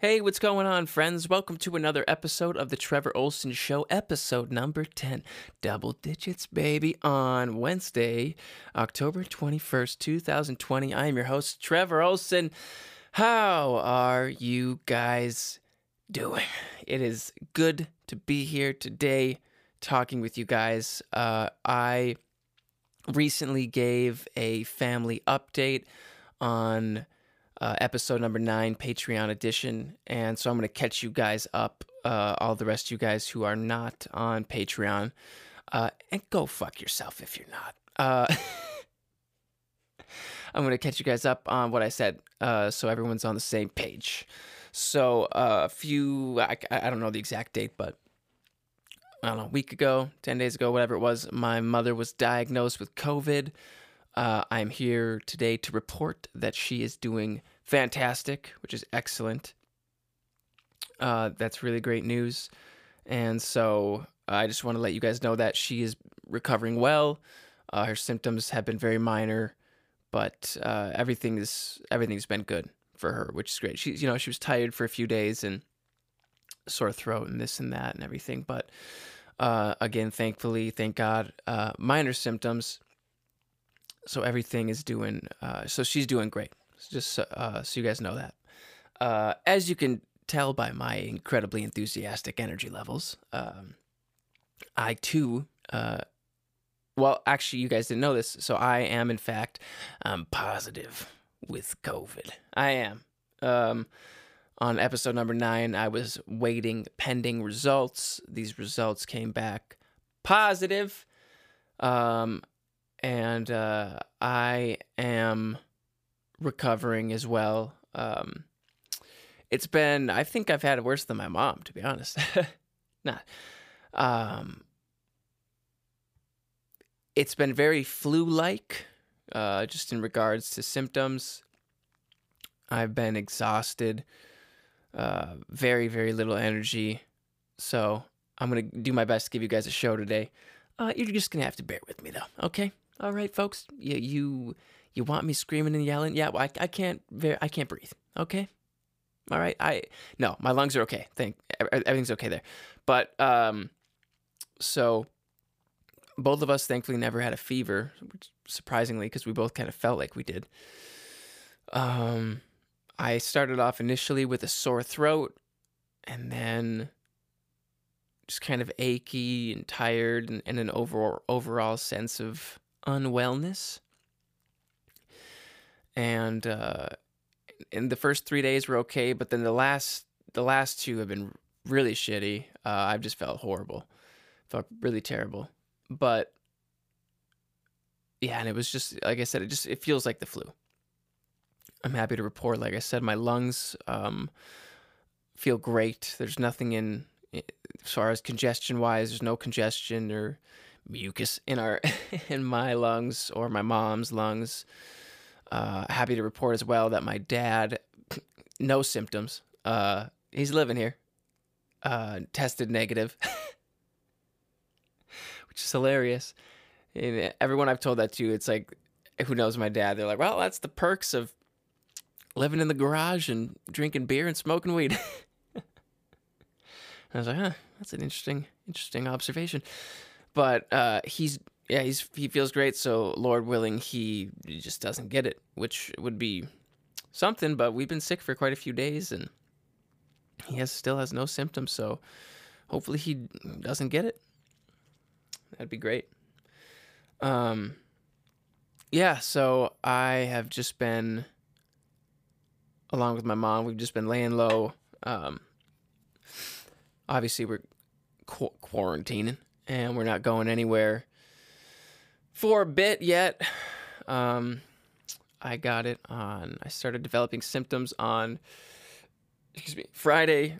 Hey, what's going on, friends? Welcome to another episode of the Trevor Olson Show, episode number 10. Double digits, baby, on Wednesday, October 21st, 2020. I am your host, Trevor Olson. How are you guys doing? It is good to be here today talking with you guys. Uh, I recently gave a family update on uh, episode number nine, Patreon edition. And so I'm going to catch you guys up, uh, all the rest of you guys who are not on Patreon. Uh, and go fuck yourself if you're not. Uh, I'm going to catch you guys up on what I said uh, so everyone's on the same page. So uh, a few, I, I don't know the exact date, but I don't know, a week ago, 10 days ago, whatever it was, my mother was diagnosed with COVID. Uh, I'm here today to report that she is doing fantastic, which is excellent. Uh, that's really great news. And so I just want to let you guys know that she is recovering well. Uh, her symptoms have been very minor, but uh, everything is everything's been good for her, which is great. She's you know she was tired for a few days and sore throat and this and that and everything, but uh, again, thankfully, thank God, uh, minor symptoms so everything is doing uh, so she's doing great. Just uh, so you guys know that. Uh, as you can tell by my incredibly enthusiastic energy levels um, i too uh, well actually you guys didn't know this so i am in fact um, positive with covid. I am. Um, on episode number nine i was waiting pending results. These results came back positive. Um, and uh, I am recovering as well. Um, it's been, I think I've had it worse than my mom, to be honest. Not. Um, it's been very flu like, uh, just in regards to symptoms. I've been exhausted, uh, very, very little energy. So I'm going to do my best to give you guys a show today. Uh, you're just going to have to bear with me, though, okay? All right, folks, you you, you want me screaming and yelling? Yeah, well, I, I can't I can't breathe. Okay, all right. I no, my lungs are okay. Thank everything's okay there. But um, so both of us thankfully never had a fever, surprisingly, because we both kind of felt like we did. Um, I started off initially with a sore throat, and then just kind of achy and tired, and, and an overall overall sense of unwellness. And uh, in the first three days were okay, but then the last the last two have been really shitty. Uh, I've just felt horrible, felt really terrible. But yeah, and it was just like I said, it just it feels like the flu. I'm happy to report, like I said, my lungs um, feel great. There's nothing in as far as congestion wise. There's no congestion or mucus in our in my lungs or my mom's lungs. Uh, happy to report as well that my dad, no symptoms. Uh, he's living here. Uh, tested negative, which is hilarious. And everyone I've told that to, it's like, who knows my dad? They're like, well, that's the perks of living in the garage and drinking beer and smoking weed. I was like, huh, that's an interesting, interesting observation but uh, he's yeah he's he feels great. So Lord willing, he just doesn't get it, which would be something. But we've been sick for quite a few days, and he has still has no symptoms. So hopefully he doesn't get it. That'd be great. Um, yeah. So I have just been, along with my mom, we've just been laying low. Um, obviously we're qu- quarantining and we're not going anywhere for a bit yet. Um, I got it on. I started developing symptoms on. Excuse me. Friday.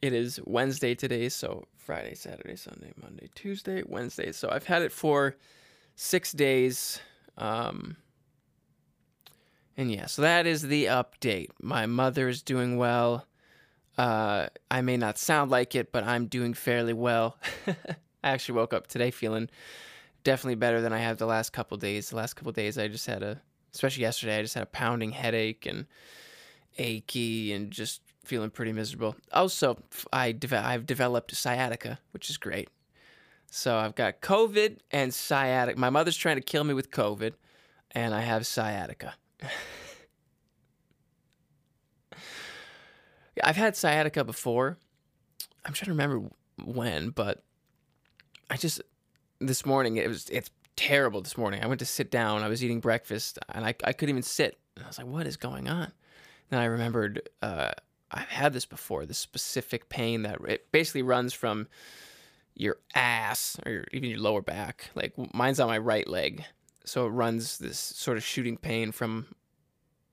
It is Wednesday today, so Friday, Saturday, Sunday, Monday, Tuesday, Wednesday. So I've had it for six days. Um, and yeah, so that is the update. My mother is doing well. Uh, I may not sound like it, but I'm doing fairly well. I actually woke up today feeling definitely better than I have the last couple days. The last couple days, I just had a, especially yesterday, I just had a pounding headache and achy and just feeling pretty miserable. Also, I de- I've developed sciatica, which is great. So I've got COVID and sciatica. My mother's trying to kill me with COVID, and I have sciatica. Yeah, I've had sciatica before. I'm trying to remember when, but I just this morning it was it's terrible this morning. I went to sit down. I was eating breakfast and I I couldn't even sit. And I was like, what is going on? Then I remembered uh, I've had this before. This specific pain that it basically runs from your ass or even your lower back. Like mine's on my right leg, so it runs this sort of shooting pain from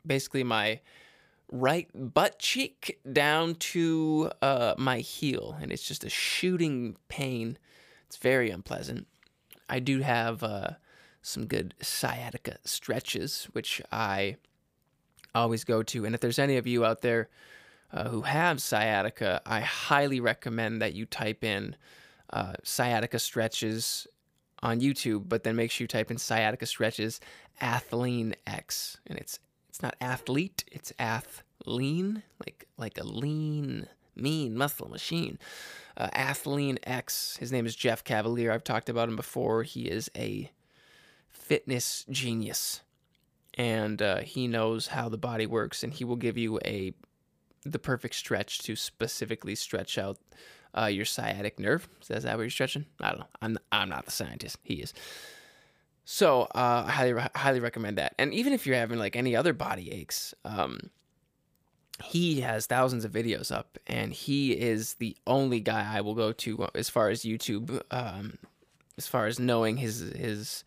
basically my right butt cheek down to uh, my heel, and it's just a shooting pain. It's very unpleasant. I do have uh, some good sciatica stretches, which I always go to. And if there's any of you out there uh, who have sciatica, I highly recommend that you type in uh, sciatica stretches on YouTube, but then make sure you type in sciatica stretches Athlean X, and it's it's not athlete, it's athlean, like like a lean, mean muscle machine. Uh, X. His name is Jeff Cavaliere. I've talked about him before. He is a fitness genius, and uh, he knows how the body works, and he will give you a the perfect stretch to specifically stretch out uh, your sciatic nerve. Is that what you're stretching? I don't know. I'm I'm not the scientist. He is. So uh, I highly highly recommend that. And even if you're having like any other body aches, um, he has thousands of videos up, and he is the only guy I will go to as far as YouTube, um, as far as knowing his his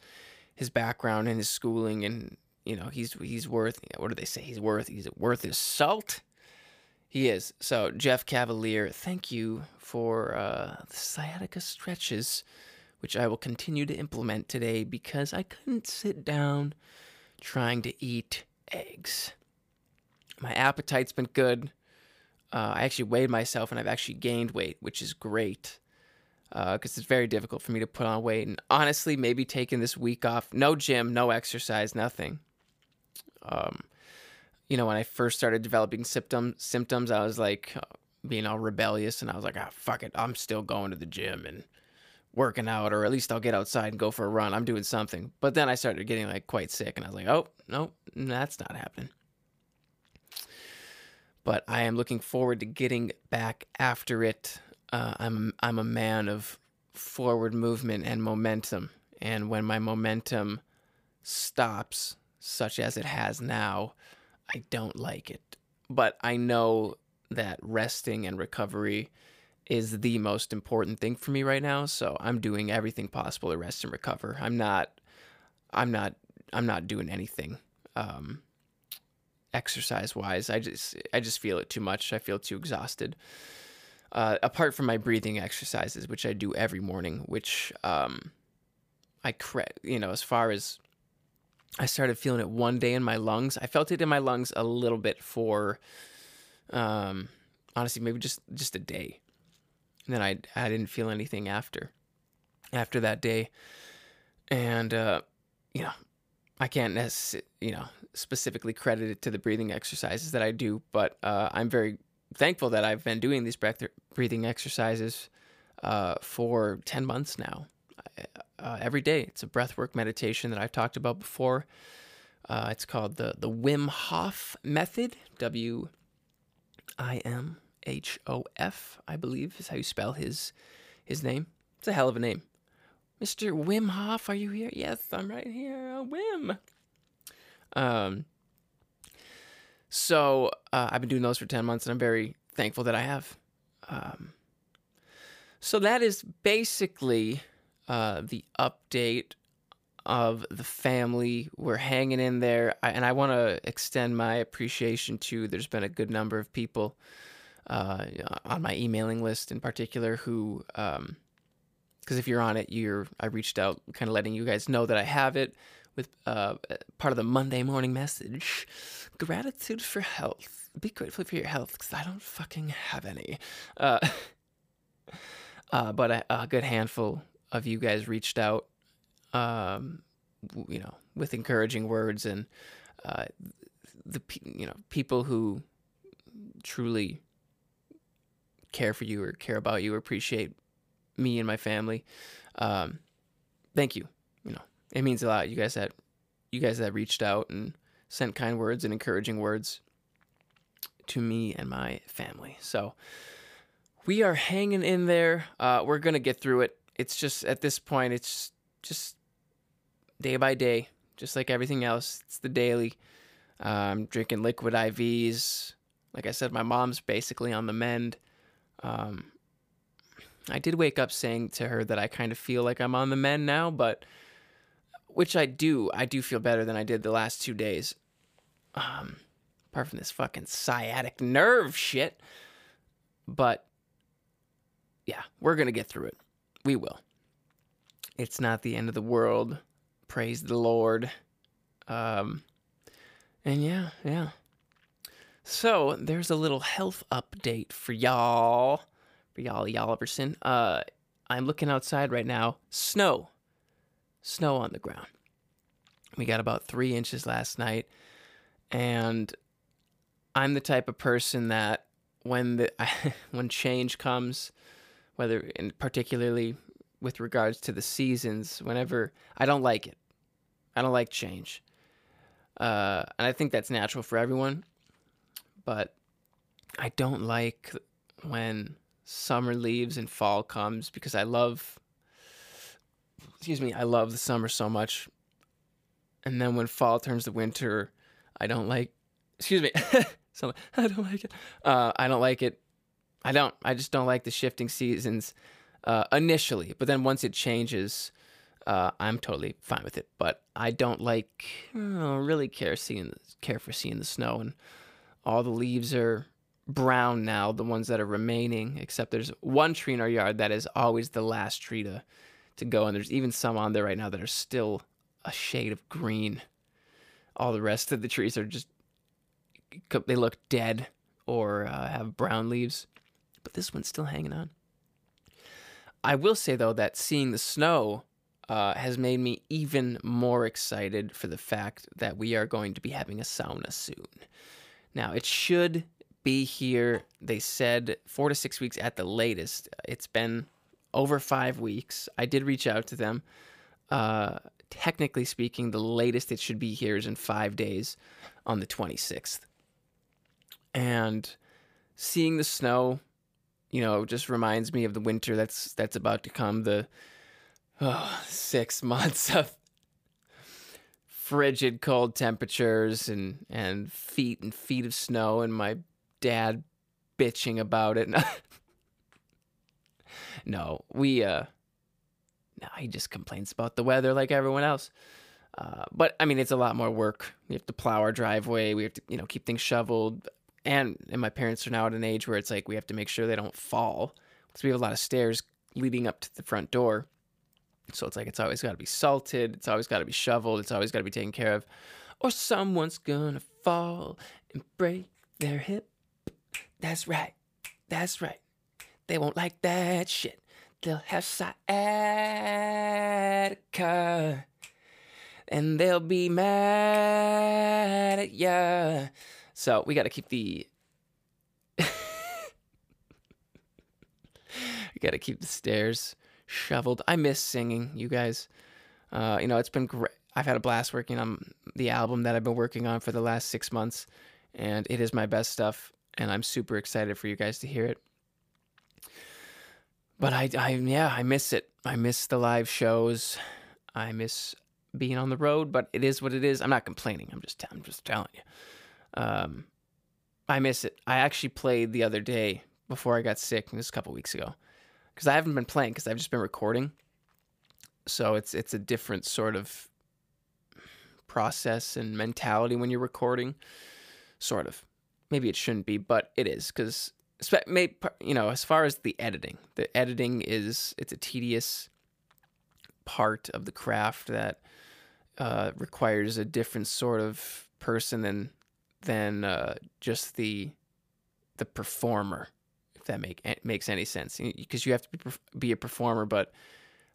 his background and his schooling, and you know he's he's worth what do they say? He's worth he's worth his salt. He is. So, Jeff Cavaliere, thank you for uh, the sciatica stretches, which I will continue to implement today because I couldn't sit down trying to eat eggs. My appetite's been good. Uh, I actually weighed myself and I've actually gained weight, which is great because uh, it's very difficult for me to put on weight. And honestly, maybe taking this week off, no gym, no exercise, nothing. Um, you know, when I first started developing symptom symptoms, I was like uh, being all rebellious, and I was like, ah, fuck it, I'm still going to the gym and working out, or at least I'll get outside and go for a run. I'm doing something. But then I started getting like quite sick, and I was like, oh no, that's not happening. But I am looking forward to getting back after it. Uh, I'm I'm a man of forward movement and momentum, and when my momentum stops, such as it has now, I don't like it. But I know that resting and recovery is the most important thing for me right now, so I'm doing everything possible to rest and recover. I'm not I'm not I'm not doing anything um exercise wise. I just I just feel it too much. I feel too exhausted. Uh, apart from my breathing exercises, which I do every morning, which um, I cre- you know as far as I started feeling it one day in my lungs. I felt it in my lungs a little bit for, um, honestly, maybe just just a day, and then I I didn't feel anything after, after that day, and uh, you know, I can't you know specifically credit it to the breathing exercises that I do, but uh, I'm very thankful that I've been doing these breathing exercises uh, for ten months now uh, every day. It's a breathwork meditation that I've talked about before. Uh, it's called the the Wim Hof method. W I M H O F, I believe, is how you spell his his name. It's a hell of a name. Mr. Wim Hof, are you here? Yes, I'm right here. Wim. Um. So uh, I've been doing those for ten months, and I'm very thankful that I have. Um. So that is basically uh, the update of the family. We're hanging in there, I, and I want to extend my appreciation to. There's been a good number of people uh, on my emailing list, in particular, who, because um, if you're on it, you're. I reached out, kind of letting you guys know that I have it with uh, part of the Monday morning message. Gratitude for health. Be grateful for your health, because I don't fucking have any. Uh, uh, but a, a good handful of you guys reached out, um, you know, with encouraging words and uh, the you know people who truly care for you or care about you or appreciate me and my family. Um, thank you. It means a lot. You guys that you guys that reached out and sent kind words and encouraging words to me and my family. So we are hanging in there. Uh, we're gonna get through it. It's just at this point, it's just day by day, just like everything else. It's the daily. I'm drinking liquid IVs. Like I said, my mom's basically on the mend. Um, I did wake up saying to her that I kind of feel like I'm on the mend now, but which I do. I do feel better than I did the last two days. Um, apart from this fucking sciatic nerve shit. But yeah, we're gonna get through it. We will. It's not the end of the world. Praise the Lord. Um, and yeah, yeah. So there's a little health update for y'all, for y'all, y'allerson. Uh, I'm looking outside right now. Snow, snow on the ground. We got about three inches last night, and I'm the type of person that when the when change comes, whether in particularly with regards to the seasons, whenever I don't like it, I don't like change, uh, and I think that's natural for everyone but I don't like when summer leaves and fall comes because I love excuse me, I love the summer so much. And then when fall turns to winter, I don't like excuse me. so I don't like it. Uh, I don't like it. I don't I just don't like the shifting seasons uh, initially, but then once it changes, uh, I'm totally fine with it. But I don't like I don't really care seeing care for seeing the snow and all the leaves are brown now, the ones that are remaining, except there's one tree in our yard that is always the last tree to, to go. And there's even some on there right now that are still a shade of green. All the rest of the trees are just, they look dead or uh, have brown leaves. But this one's still hanging on. I will say, though, that seeing the snow uh, has made me even more excited for the fact that we are going to be having a sauna soon. Now, it should be here, they said four to six weeks at the latest. It's been over five weeks. I did reach out to them. Uh, technically speaking, the latest it should be here is in five days on the 26th. And seeing the snow, you know, just reminds me of the winter that's that's about to come. The oh, six months of frigid cold temperatures and and feet and feet of snow and my dad bitching about it. no, we uh no, he just complains about the weather like everyone else. Uh, but I mean, it's a lot more work. We have to plow our driveway. We have to, you know, keep things shoveled. And and my parents are now at an age where it's like we have to make sure they don't fall because we have a lot of stairs leading up to the front door. So it's like it's always got to be salted, it's always got to be shoveled, it's always got to be taken care of. Or someone's gonna fall and break their hip. That's right. That's right. They won't like that shit. They'll have sciatica. And they'll be mad at ya. So we got to keep the. we got to keep the stairs shoveled. I miss singing, you guys. Uh, you know, it's been great. I've had a blast working on the album that I've been working on for the last six months, and it is my best stuff. And I'm super excited for you guys to hear it. But I, I, yeah, I miss it. I miss the live shows. I miss being on the road. But it is what it is. I'm not complaining. I'm just, I'm just telling you. Um, I miss it. I actually played the other day before I got sick. This a couple weeks ago because I haven't been playing because I've just been recording. So it's it's a different sort of process and mentality when you're recording, sort of. Maybe it shouldn't be, but it is because you know as far as the editing, the editing is it's a tedious part of the craft that uh, requires a different sort of person than than uh, just the the performer if that make makes any sense because you have to be, be a performer, but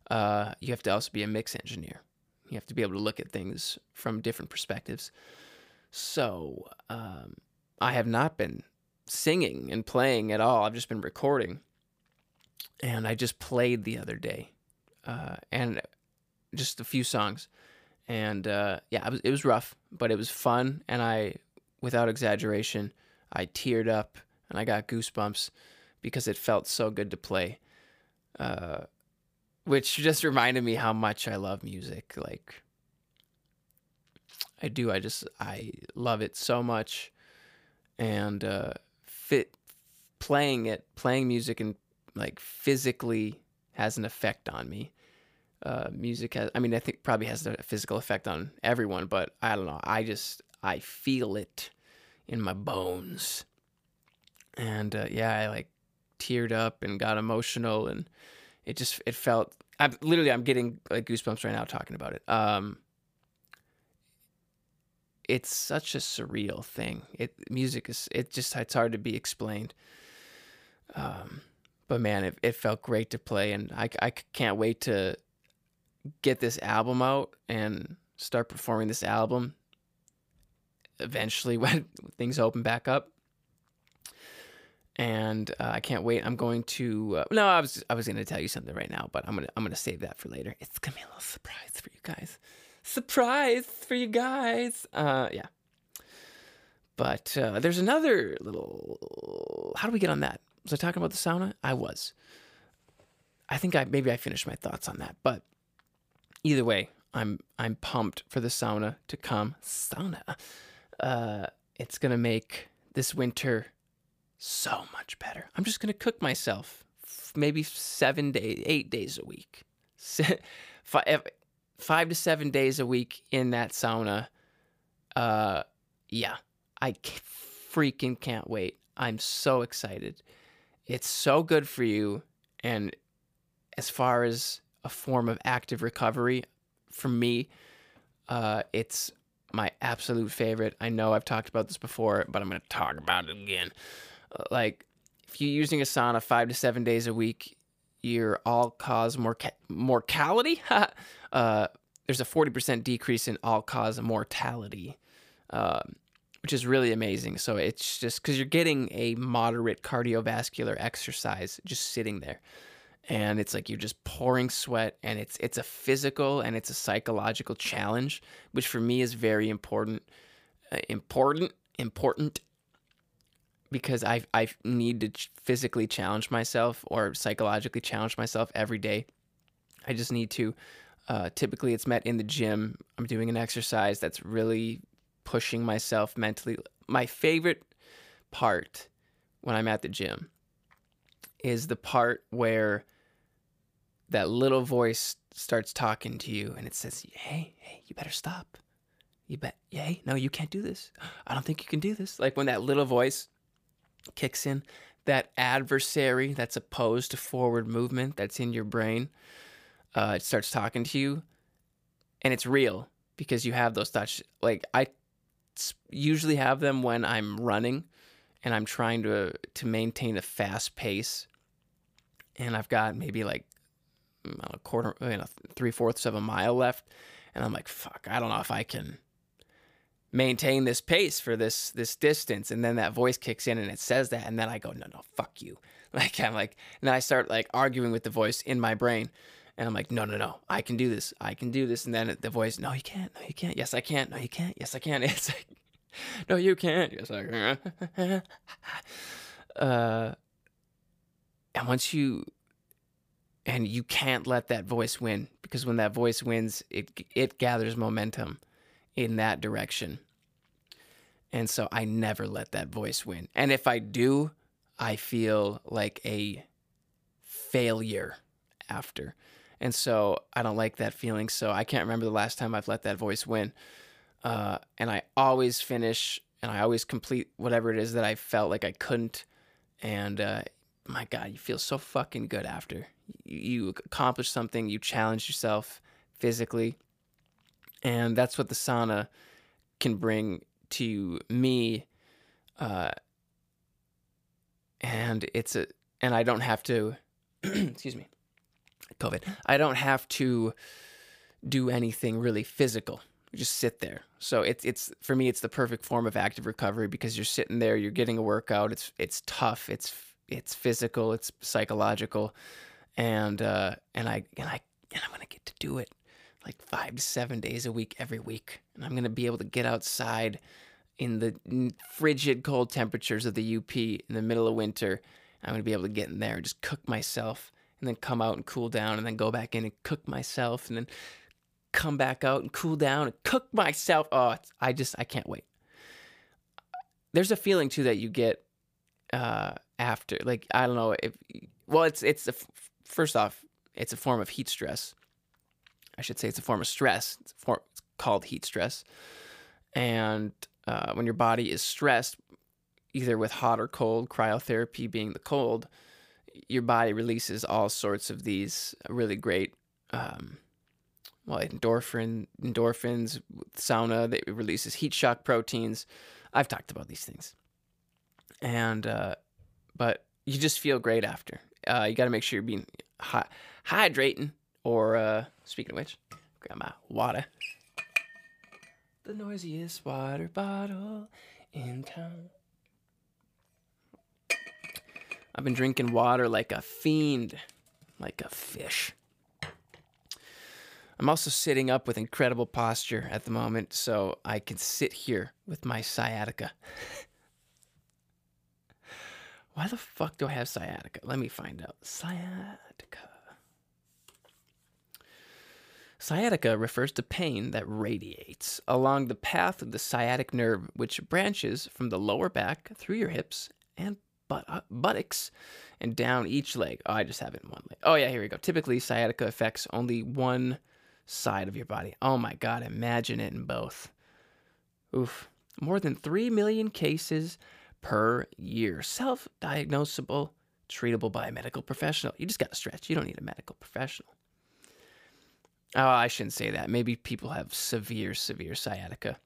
uh, you have to also be a mix engineer. You have to be able to look at things from different perspectives. So um, I have not been singing and playing at all. I've just been recording. And I just played the other day, uh, and just a few songs. And uh, yeah, it was, it was rough, but it was fun. And I, without exaggeration, I teared up and I got goosebumps because it felt so good to play. Uh, which just reminded me how much I love music. Like, I do. I just I love it so much, and uh, fit playing it, playing music, and like physically has an effect on me. Uh, music has, I mean, I think probably has a physical effect on everyone, but I don't know. I just I feel it in my bones, and uh, yeah, I like teared up and got emotional, and it just it felt. I'm literally I'm getting like goosebumps right now talking about it. Um, it's such a surreal thing. It music is it just it's hard to be explained. Um, but man, it, it felt great to play, and I I can't wait to get this album out and start performing this album eventually when things open back up. And uh, I can't wait. I'm going to uh, no, I was I was going to tell you something right now, but I'm gonna I'm gonna save that for later. It's gonna be a little surprise for you guys surprise for you guys. Uh, yeah. But uh, there's another little. How do we get on that? Was I talking about the sauna? I was. I think I maybe I finished my thoughts on that, but either way, I'm I'm pumped for the sauna to come. Sauna, uh, it's gonna make this winter so much better. I'm just gonna cook myself, maybe seven days, eight days a week. five to seven days a week in that sauna. Uh, yeah, I freaking can't wait. I'm so excited. It's so good for you. And as far as a form of active recovery, for me, uh, it's my absolute favorite. I know I've talked about this before, but I'm going to talk about it again. Like, if you're using a sauna five to seven days a week, your all cause morca- mortality, uh, there's a 40% decrease in all cause mortality, um, which is really amazing. So it's just because you're getting a moderate cardiovascular exercise just sitting there. And it's like you're just pouring sweat, and it's it's a physical and it's a psychological challenge, which for me is very important, uh, important, important because I I need to physically challenge myself or psychologically challenge myself every day. I just need to. Uh, typically, it's met in the gym. I'm doing an exercise that's really pushing myself mentally. My favorite part when I'm at the gym is the part where that little voice starts talking to you and it says, "Hey, hey, you better stop. You bet. Hey, no, you can't do this. I don't think you can do this." Like when that little voice kicks in, that adversary that's opposed to forward movement that's in your brain, uh, it starts talking to you, and it's real because you have those thoughts. Like I usually have them when I'm running, and I'm trying to to maintain a fast pace, and I've got maybe like a quarter, you know, three fourths of a mile left, and I'm like, fuck, I don't know if I can maintain this pace for this this distance. And then that voice kicks in and it says that. And then I go no no fuck you. Like I'm like and I start like arguing with the voice in my brain. And I'm like no no no I can do this. I can do this. And then the voice no you can't. No you can't. Yes I can't. No you can't. Yes I can. It's like no you can't. Yes I can. Uh and once you and you can't let that voice win because when that voice wins it it gathers momentum in that direction. And so I never let that voice win. And if I do, I feel like a failure after. And so I don't like that feeling. So I can't remember the last time I've let that voice win. Uh, and I always finish and I always complete whatever it is that I felt like I couldn't. And uh, my God, you feel so fucking good after. You, you accomplish something, you challenge yourself physically, and that's what the sauna can bring to me uh, and it's a and i don't have to excuse me covid i don't have to do anything really physical just sit there. So it's it's for me it's the perfect form of active recovery because you're sitting there, you're getting a workout. It's it's tough. It's it's physical. It's psychological, and uh, and I and I and I'm gonna get to do it like five to seven days a week every week, and I'm gonna be able to get outside in the frigid cold temperatures of the UP in the middle of winter. I'm gonna be able to get in there and just cook myself, and then come out and cool down, and then go back in and cook myself, and then come back out and cool down and cook myself. Oh, I just I can't wait. There's a feeling too that you get uh, after, like I don't know if well, it's it's a, first off, it's a form of heat stress. I should say it's a form of stress. It's, form, it's called heat stress, and uh, when your body is stressed, either with hot or cold, cryotherapy being the cold, your body releases all sorts of these really great um, well, endorphin, endorphins, sauna that releases heat shock proteins. I've talked about these things, and uh, but you just feel great after. Uh, you got to make sure you're being hydrating. Or uh, speaking of which, grab my water. The noisiest water bottle in town. I've been drinking water like a fiend, like a fish. I'm also sitting up with incredible posture at the moment, so I can sit here with my sciatica. Why the fuck do I have sciatica? Let me find out. Sciatica. Sciatica refers to pain that radiates along the path of the sciatic nerve, which branches from the lower back through your hips and uh, buttocks and down each leg. Oh, I just have it in one leg. Oh, yeah, here we go. Typically, sciatica affects only one side of your body. Oh my God, imagine it in both. Oof. More than 3 million cases per year. Self diagnosable, treatable by a medical professional. You just got to stretch. You don't need a medical professional. Oh, I shouldn't say that. Maybe people have severe, severe sciatica.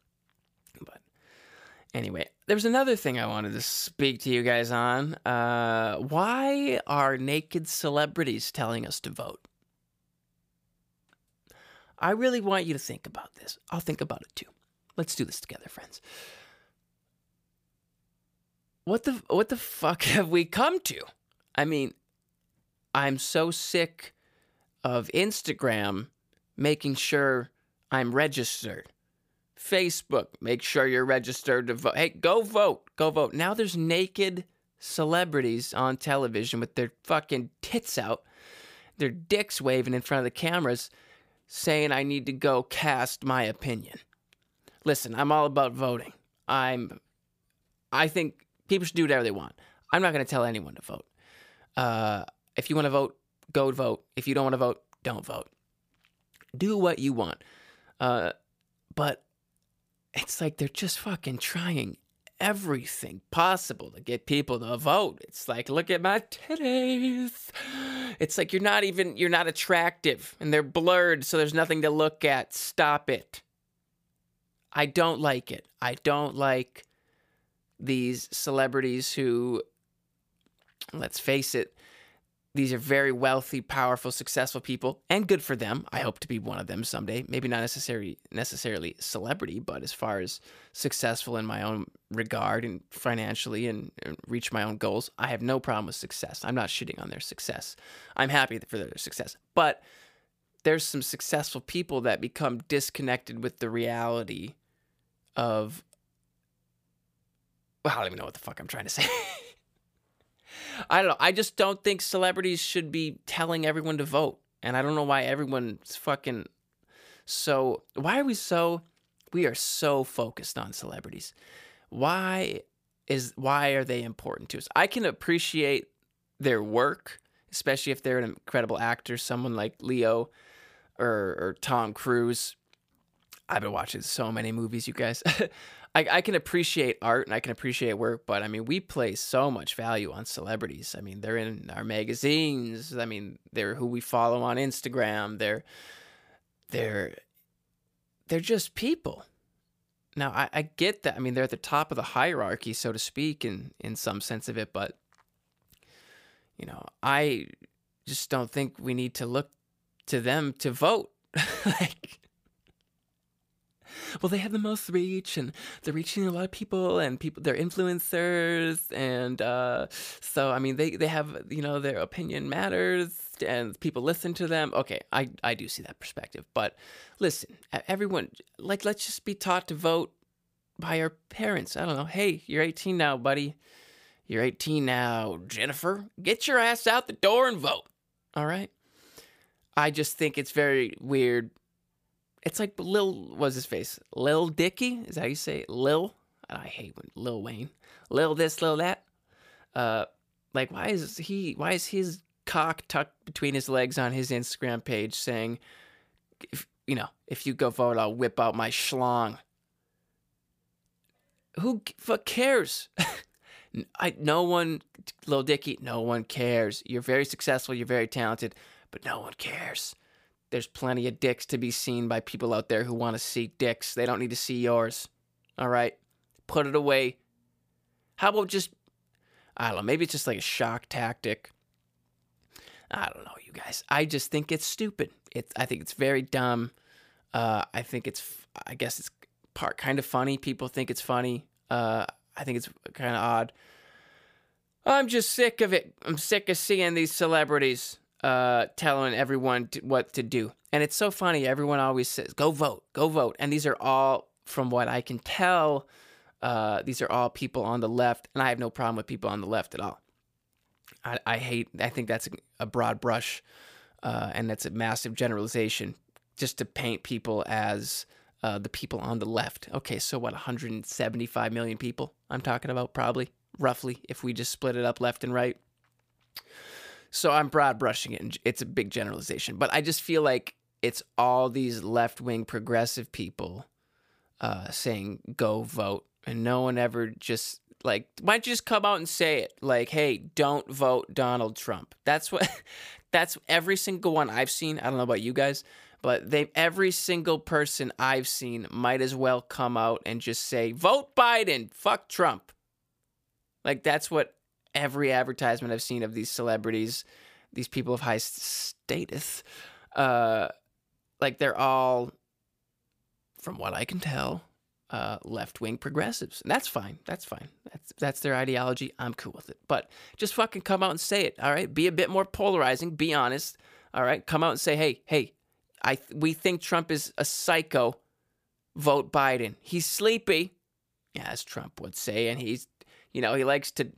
But anyway, there's another thing I wanted to speak to you guys on. Uh, why are naked celebrities telling us to vote? I really want you to think about this. I'll think about it too. Let's do this together, friends. What the what the fuck have we come to? I mean, I'm so sick of Instagram making sure I'm registered. Facebook, make sure you're registered to vote. Hey, go vote. Go vote. Now there's naked celebrities on television with their fucking tits out, their dicks waving in front of the cameras saying I need to go cast my opinion. Listen, I'm all about voting. I'm I think people should do whatever they want. I'm not going to tell anyone to vote. Uh, if you want to vote, go vote. If you don't want to vote, don't vote. Do what you want. Uh, but it's like they're just fucking trying everything possible to get people to vote. It's like, look at my titties. It's like you're not even you're not attractive and they're blurred so there's nothing to look at. Stop it. I don't like it. I don't like these celebrities who let's face it, these are very wealthy, powerful, successful people, and good for them. I hope to be one of them someday. Maybe not necessarily necessarily celebrity, but as far as successful in my own regard and financially and, and reach my own goals, I have no problem with success. I'm not shitting on their success. I'm happy for their success, but there's some successful people that become disconnected with the reality of. Well, I don't even know what the fuck I'm trying to say. I don't know. I just don't think celebrities should be telling everyone to vote. And I don't know why everyone's fucking so why are we so we are so focused on celebrities. Why is why are they important to us? I can appreciate their work, especially if they're an incredible actor, someone like Leo or, or Tom Cruise. I've been watching so many movies, you guys. I, I can appreciate art and I can appreciate work, but I mean, we place so much value on celebrities. I mean, they're in our magazines. I mean, they're who we follow on Instagram. They're they're they're just people. Now, I, I get that. I mean, they're at the top of the hierarchy, so to speak, in in some sense of it. But you know, I just don't think we need to look to them to vote. like well, they have the most reach, and they're reaching a lot of people, and people they're influencers, and uh, so I mean, they they have you know their opinion matters, and people listen to them. Okay, I I do see that perspective, but listen, everyone, like, let's just be taught to vote by our parents. I don't know. Hey, you're 18 now, buddy. You're 18 now, Jennifer. Get your ass out the door and vote. All right. I just think it's very weird. It's like Lil, what's his face? Lil Dicky? Is that how you say it? Lil? I hate when Lil Wayne. Lil this, Lil that. Uh, like, why is he, why is his cock tucked between his legs on his Instagram page saying, if, you know, if you go vote, I'll whip out my schlong. Who fuck cares? I, no one, Lil Dicky, no one cares. You're very successful, you're very talented, but no one cares. There's plenty of dicks to be seen by people out there who want to see dicks. They don't need to see yours. All right? Put it away. How about just, I don't know, maybe it's just like a shock tactic. I don't know, you guys. I just think it's stupid. It's, I think it's very dumb. Uh, I think it's, I guess it's part kind of funny. People think it's funny. Uh, I think it's kind of odd. I'm just sick of it. I'm sick of seeing these celebrities uh, telling everyone what to do. And it's so funny. Everyone always says, go vote, go vote. And these are all, from what I can tell, uh, these are all people on the left. And I have no problem with people on the left at all. I, I hate, I think that's a, broad brush uh, and that's a massive generalization just to paint people as uh, the people on the left. Okay, so what, 175 million people I'm talking about, probably, roughly, if we just split it up left and right. So I'm broad brushing it, and it's a big generalization, but I just feel like it's all these left wing progressive people uh, saying, go vote. And no one ever just like, why don't you just come out and say it? Like, hey, don't vote Donald Trump. That's what, that's every single one I've seen. I don't know about you guys but they every single person I've seen might as well come out and just say vote Biden, fuck Trump. Like that's what every advertisement I've seen of these celebrities, these people of high status, uh, like they're all, from what I can tell, uh, left wing progressives. And that's fine. That's fine. That's that's their ideology. I'm cool with it. But just fucking come out and say it. All right. Be a bit more polarizing. Be honest. All right. Come out and say, hey, hey, I we think Trump is a psycho. Vote Biden. He's sleepy, as Trump would say, and he's you know he likes to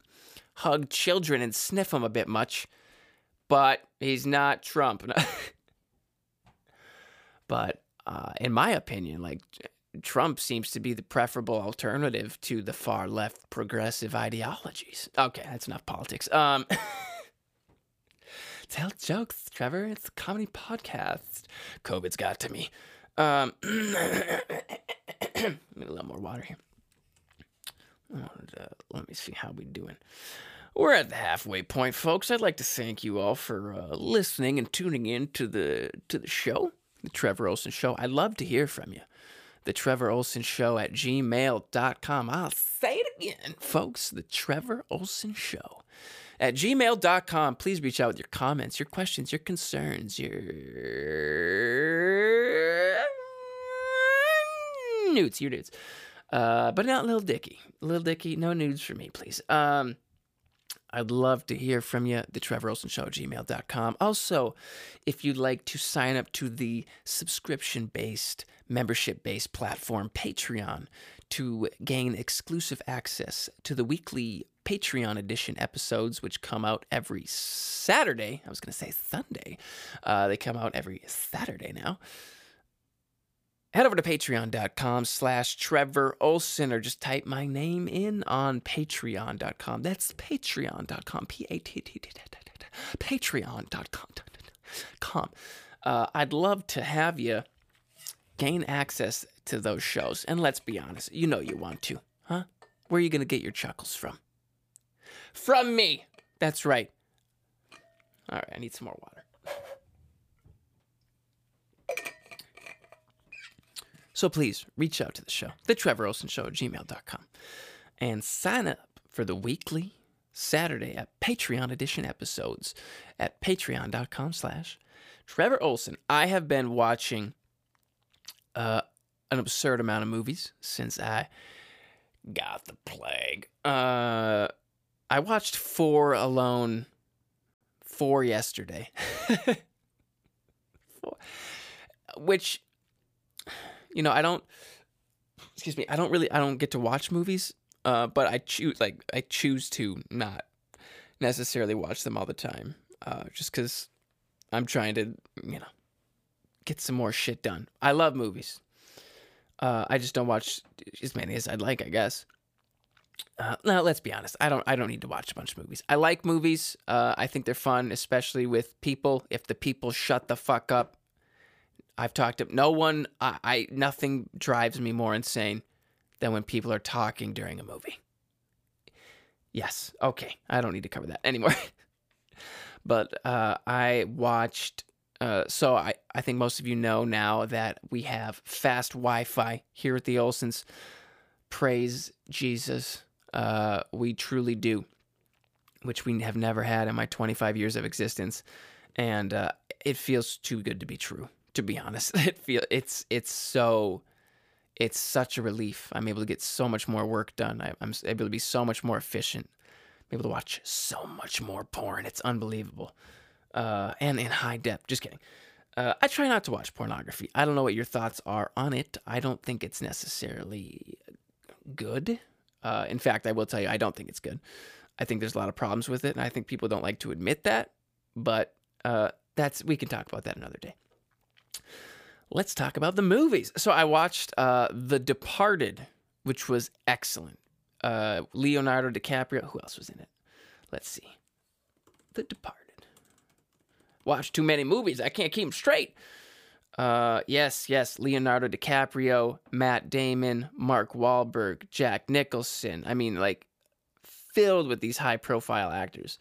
hug children and sniff them a bit much, but he's not Trump. but uh, in my opinion, like Trump seems to be the preferable alternative to the far left progressive ideologies. Okay, that's enough politics. Um. Tell jokes, Trevor. It's a comedy podcast. COVID's got to me. Um, a little more water here. And, uh, let me see how we doing. We're at the halfway point, folks. I'd like to thank you all for uh, listening and tuning in to the to the show, the Trevor Olson Show. I'd love to hear from you. The Trevor Olson Show at gmail.com. I'll say it again, folks. The Trevor Olson Show at gmail.com. Please reach out with your comments, your questions, your concerns, your nudes, your nudes. Uh, but not Lil Dicky. Lil Dicky, no nudes for me, please. Um, I'd love to hear from you. The Trevor Olson Show, gmail.com. Also, if you'd like to sign up to the subscription based, membership based platform, Patreon, to gain exclusive access to the weekly Patreon edition episodes, which come out every Saturday. I was going to say Sunday. Uh, they come out every Saturday now. Head over to patreon.com slash Trevor Olson or just type my name in on patreon.com. That's patreon.com. Patreon.com. Uh, I'd love to have you gain access to those shows. And let's be honest, you know you want to, huh? Where are you going to get your chuckles from? from me. That's right. All right, I need some more water. So please reach out to the show, the Trevor Olson Show at gmail.com, and sign up for the weekly Saturday at Patreon edition episodes at patreon.com slash Trevor Olson. I have been watching uh, an absurd amount of movies since I got the plague. Uh, I watched four alone, four yesterday, four, which, you know, I don't. Excuse me. I don't really. I don't get to watch movies. Uh, but I choose like I choose to not necessarily watch them all the time. Uh, just because I'm trying to, you know, get some more shit done. I love movies. Uh, I just don't watch as many as I'd like, I guess. Uh, now, let's be honest. I don't. I don't need to watch a bunch of movies. I like movies. Uh, I think they're fun, especially with people. If the people shut the fuck up, I've talked to no one. I, I nothing drives me more insane than when people are talking during a movie. Yes. Okay. I don't need to cover that anymore. but uh, I watched. Uh, so I, I think most of you know now that we have fast Wi-Fi here at the Olsons. Praise Jesus. Uh, we truly do, which we have never had in my 25 years of existence, and uh, it feels too good to be true. To be honest, it feel it's it's so it's such a relief. I'm able to get so much more work done. I, am able to be so much more efficient. I'm able to watch so much more porn. It's unbelievable. Uh, and in high depth. Just kidding. Uh, I try not to watch pornography. I don't know what your thoughts are on it. I don't think it's necessarily good. Uh, in fact, I will tell you, I don't think it's good. I think there's a lot of problems with it, and I think people don't like to admit that. But uh, that's we can talk about that another day let's talk about the movies. So I watched uh, The Departed, which was excellent. Uh, Leonardo DiCaprio. Who else was in it? Let's see. The Departed. Watched too many movies. I can't keep them straight. Uh, yes, yes. Leonardo DiCaprio, Matt Damon, Mark Wahlberg, Jack Nicholson. I mean, like, filled with these high profile actors.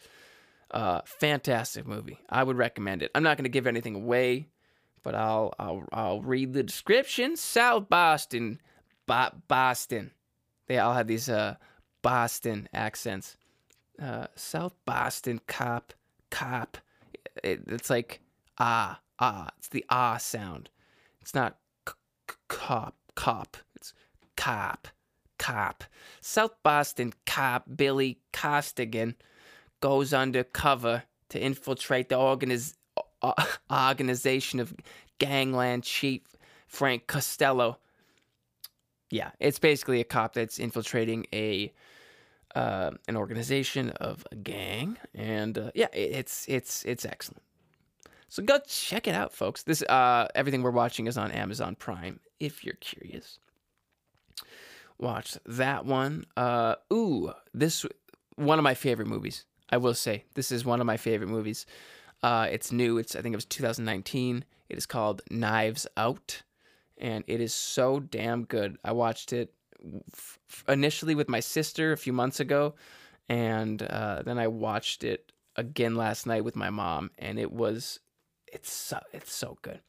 Uh, fantastic movie. I would recommend it. I'm not going to give anything away but I'll I'll I'll read the description. South Boston, Bo- Boston. They all have these uh Boston accents. Uh, South Boston cop cop. It, it's like ah ah. It's the ah sound. It's not c- c- cop cop. It's cop cop. South Boston cop Billy Costigan goes undercover to infiltrate the organiz- organization of gangland chief Frank Costello. Yeah, it's basically a cop that's infiltrating a uh, an organization of a gang, and uh, yeah, it's it's it's excellent. So go check it out, folks. This uh, everything we're watching is on Amazon Prime. If you're curious, watch that one. Uh, ooh, this one of my favorite movies. I will say this is one of my favorite movies. Uh, it's new. It's I think it was 2019. It is called Knives Out, and it is so damn good. I watched it f- initially with my sister a few months ago, and uh, then I watched it again last night with my mom, and it was it's so, it's so good.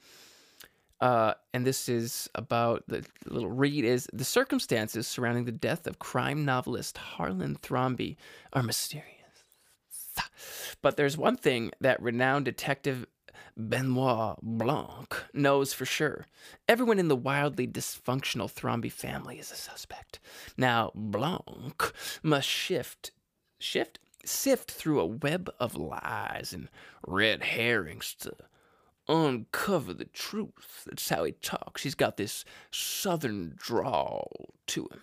Uh, and this is about the little read is the circumstances surrounding the death of crime novelist Harlan Thrombey are mysterious. But there's one thing that renowned detective Benoit Blanc knows for sure. Everyone in the wildly dysfunctional Thrombey family is a suspect. Now, Blanc must shift, shift, sift through a web of lies and red herrings to uncover the truth. That's how he talks. He's got this southern drawl to him.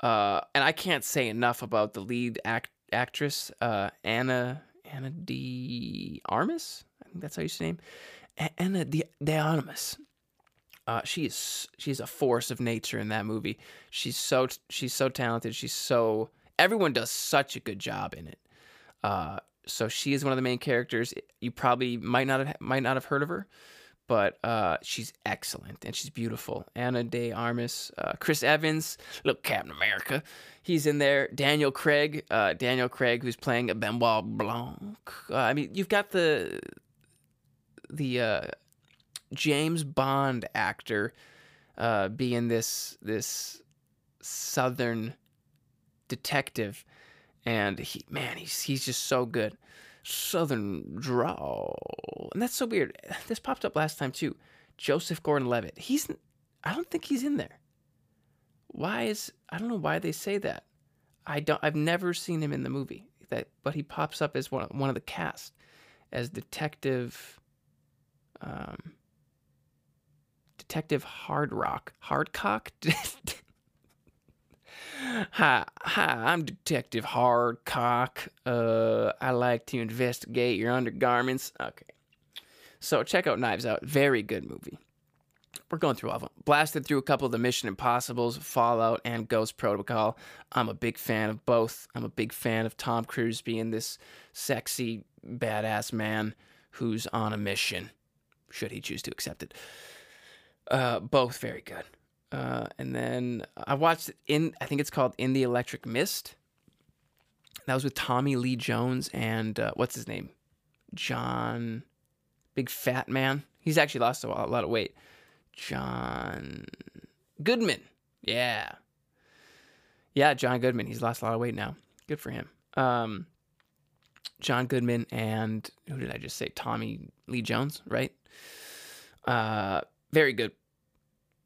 Uh, and I can't say enough about the lead act actress uh, Anna Ana de Armas. I think that's how you say name. Ana de, de Armas. Uh, she is she's a force of nature in that movie. She's so she's so talented. She's so everyone does such a good job in it. Uh, so she is one of the main characters. You probably might not have might not have heard of her, but uh, she's excellent and she's beautiful. Anna de Armas, uh, Chris Evans, look Captain America, he's in there. Daniel Craig, uh, Daniel Craig, who's playing a Benoit Blanc. Uh, I mean, you've got the the uh, James Bond actor uh, being this this Southern detective, and he man, he's he's just so good. Southern drawl. And that's so weird. This popped up last time too. Joseph Gordon Levitt. He's I don't think he's in there. Why is I don't know why they say that. I don't I've never seen him in the movie. That but he pops up as one one of the cast as detective um Detective Hard Rock. Hardcock? hi, hi, I'm Detective Hardcock. Uh, I like to investigate your undergarments. Okay. So check out Knives Out. Very good movie. We're going through all of them. Blasted through a couple of the Mission Impossibles, Fallout, and Ghost Protocol. I'm a big fan of both. I'm a big fan of Tom Cruise being this sexy, badass man who's on a mission, should he choose to accept it. Uh, both very good. Uh, and then I watched in, I think it's called In the Electric Mist. That was with Tommy Lee Jones and uh, what's his name? John, big fat man. He's actually lost a lot, of weight. John Goodman. Yeah. Yeah, John Goodman. He's lost a lot of weight now. Good for him. Um, John Goodman and who did I just say? Tommy Lee Jones, right? Uh, very good.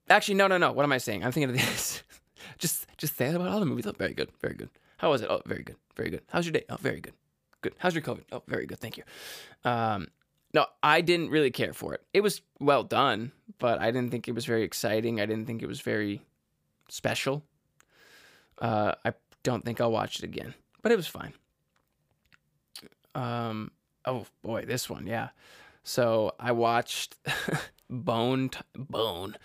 Actually, no, no, no. What am I saying? I'm thinking of this. just, just say about all the movies. Oh, very good, very good. How was it? Oh, very good, very good. How's your day? Oh, very good, good. How's your COVID? Oh, very good. Thank you. Um, no, I didn't really care for it. It was well done, but I didn't think it was very exciting. I didn't think it was very special. Uh, I don't think I'll watch it again, but it was fine. Um, oh boy, this one, yeah. So I watched Bone, Bone.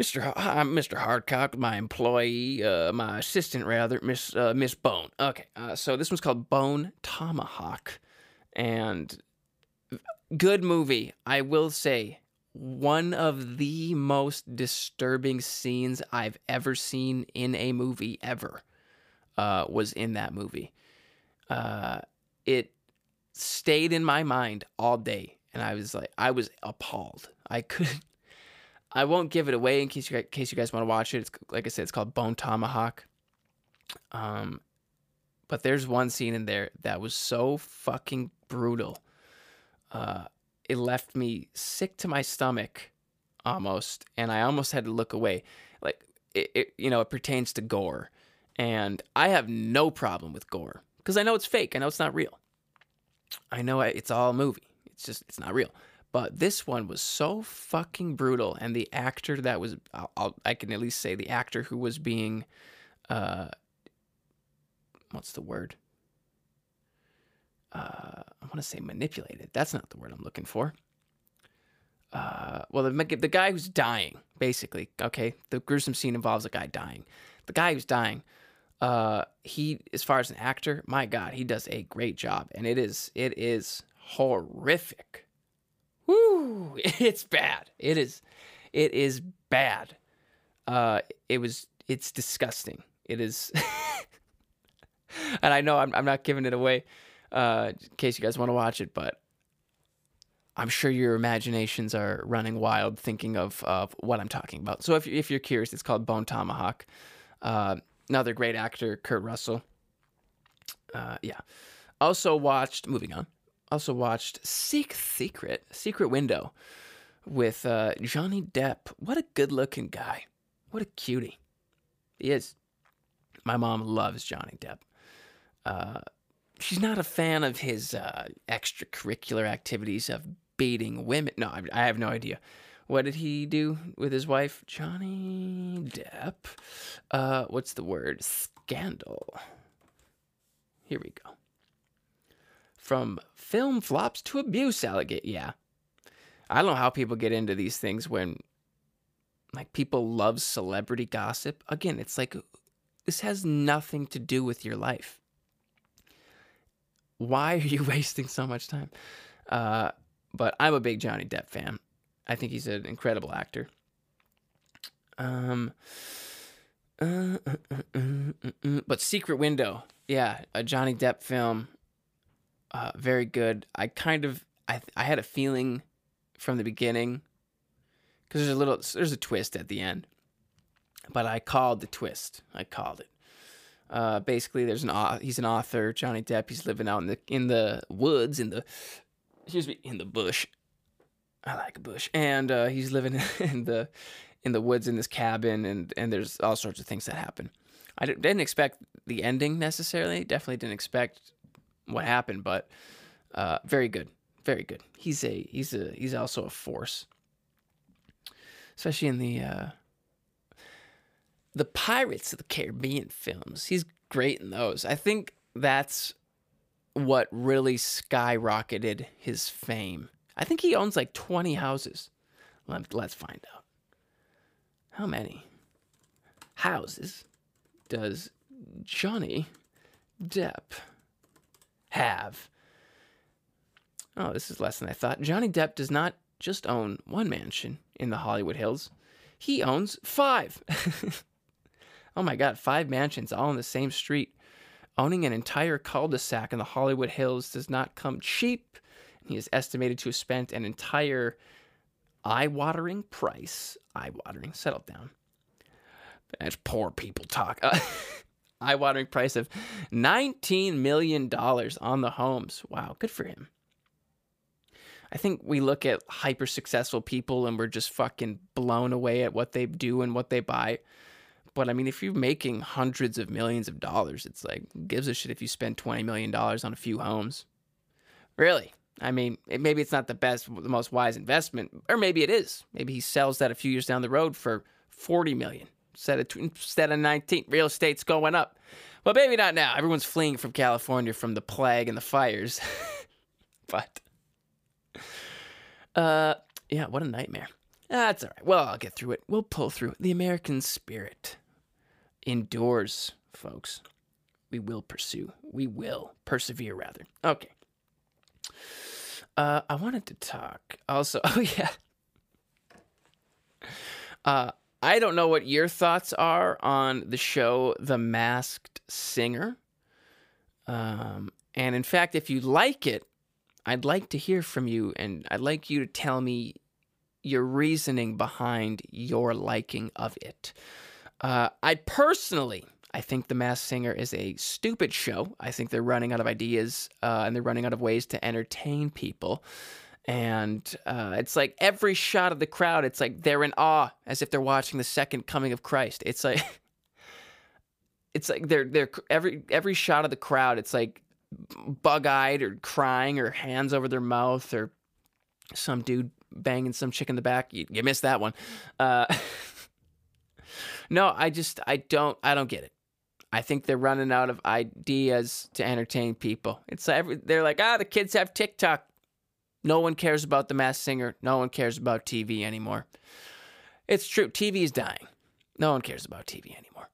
Mr. I'm Mr. Hardcock, my employee, uh, my assistant rather, Miss uh, Miss Bone. Okay, uh, so this one's called Bone Tomahawk, and good movie. I will say one of the most disturbing scenes I've ever seen in a movie ever uh, was in that movie. Uh, it stayed in my mind all day, and I was like, I was appalled. I could. I won't give it away in case you in case you guys want to watch it. It's like I said, it's called Bone Tomahawk. Um, but there's one scene in there that was so fucking brutal uh, it left me sick to my stomach almost, and I almost had to look away. Like it, it you know, it pertains to gore, and I have no problem with gore because I know it's fake. I know it's not real. I know it's all a movie. It's just it's not real. But this one was so fucking brutal, and the actor that was I'll, I'll, i can at least say the actor who was being, uh, what's the word? uh, I want to say manipulated. That's not the word I'm looking for. Uh, well, the, the guy who's dying, basically. Okay, the gruesome scene involves a guy dying. The guy who's dying, uh, he, as far as an actor, my God, he does a great job, and it is, it is horrific. Woo! It's bad. It is, it is bad. Uh, it was, it's disgusting. It is, and I know I'm, I'm not giving it away uh, in case you guys want to watch it. But I'm sure your imaginations are running wild thinking of, of what I'm talking about. So if, if you're curious, it's called Bone Tomahawk. Uh, another great actor, Kurt Russell. Uh, yeah. Also watched, moving on, also watched Seek Secret, Secret Window with uh, Johnny Depp. What a good looking guy. What a cutie. He is. My mom loves Johnny Depp. Uh, she's not a fan of his uh, extracurricular activities of baiting women. No, I, I have no idea. What did he do with his wife, Johnny Depp? Uh, what's the word? Scandal. Here we go. From film flops to abuse allegate. Yeah. I don't know how people get into these things when like people love celebrity gossip. Again, it's like this has nothing to do with your life why are you wasting so much time? Uh, but I'm a big Johnny Depp fan. I think he's an incredible actor. Um, uh, uh, but Secret Window, yeah, a Johnny Depp film, uh, very good. I kind of, I, I had a feeling from the beginning because there's a little, there's a twist at the end, but I called the twist. I called it. Uh, basically, there's an he's an author, Johnny Depp. He's living out in the in the woods, in the excuse me, in the bush, I like a bush, and uh, he's living in the in the woods in this cabin, and and there's all sorts of things that happen. I didn't expect the ending necessarily. Definitely didn't expect what happened, but uh, very good, very good. He's a he's a he's also a force, especially in the uh, the Pirates of the Caribbean films. He's great in those. I think that's what really skyrocketed his fame. I think he owns like 20 houses. Let, let's find out. How many houses does Johnny Depp have? Oh, this is less than I thought. Johnny Depp does not just own one mansion in the Hollywood Hills, he owns five. oh my God, five mansions all in the same street. Owning an entire cul de sac in the Hollywood Hills does not come cheap. He is estimated to have spent an entire eye watering price. Eye watering, settle down. That's poor people talk. Uh, eye watering price of $19 million on the homes. Wow, good for him. I think we look at hyper successful people and we're just fucking blown away at what they do and what they buy. But I mean, if you're making hundreds of millions of dollars, it's like, gives a shit if you spend $20 million on a few homes. Really? I mean, it, maybe it's not the best, the most wise investment, or maybe it is. Maybe he sells that a few years down the road for 40 million instead of, instead of 19. Real estate's going up. Well, maybe not now. Everyone's fleeing from California from the plague and the fires. but, uh, yeah, what a nightmare. That's all right. Well, I'll get through it. We'll pull through. The American spirit endures, folks. We will pursue. We will persevere, rather. Okay. Uh, I wanted to talk also. Oh, yeah. Uh, I don't know what your thoughts are on the show The Masked Singer. Um, and in fact, if you like it, I'd like to hear from you and I'd like you to tell me your reasoning behind your liking of it. Uh, I personally, I think The Masked Singer is a stupid show. I think they're running out of ideas uh, and they're running out of ways to entertain people. And uh, it's like every shot of the crowd, it's like they're in awe as if they're watching the second coming of Christ. It's like, it's like they're they're every every shot of the crowd. It's like bug eyed or crying or hands over their mouth or some dude banging some chick in the back. You, you missed that one. Uh, no, I just I don't I don't get it. I think they're running out of ideas to entertain people. It's every, they're like, ah, the kids have TikTok. No one cares about the Masked Singer. No one cares about TV anymore. It's true. TV is dying. No one cares about TV anymore.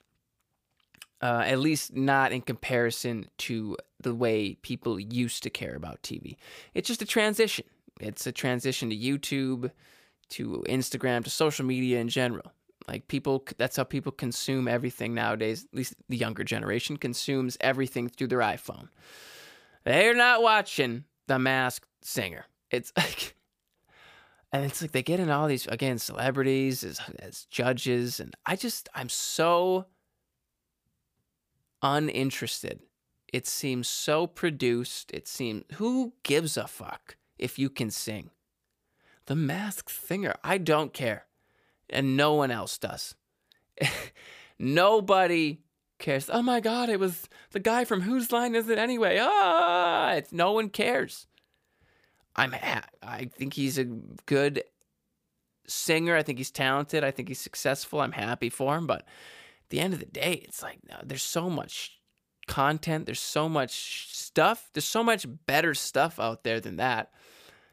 Uh, at least not in comparison to the way people used to care about TV. It's just a transition. It's a transition to YouTube, to Instagram, to social media in general. Like people, that's how people consume everything nowadays. At least the younger generation consumes everything through their iPhone. They're not watching The Masked Singer. It's like, and it's like they get in all these again celebrities as as judges, and I just I'm so uninterested. It seems so produced. It seems who gives a fuck if you can sing? The Masked Singer. I don't care and no one else does. Nobody cares. Oh my God, it was the guy from Whose Line Is It Anyway? Ah, it's, no one cares. I'm ha- I think he's a good singer. I think he's talented. I think he's successful. I'm happy for him. But at the end of the day, it's like no, there's so much content. There's so much stuff. There's so much better stuff out there than that.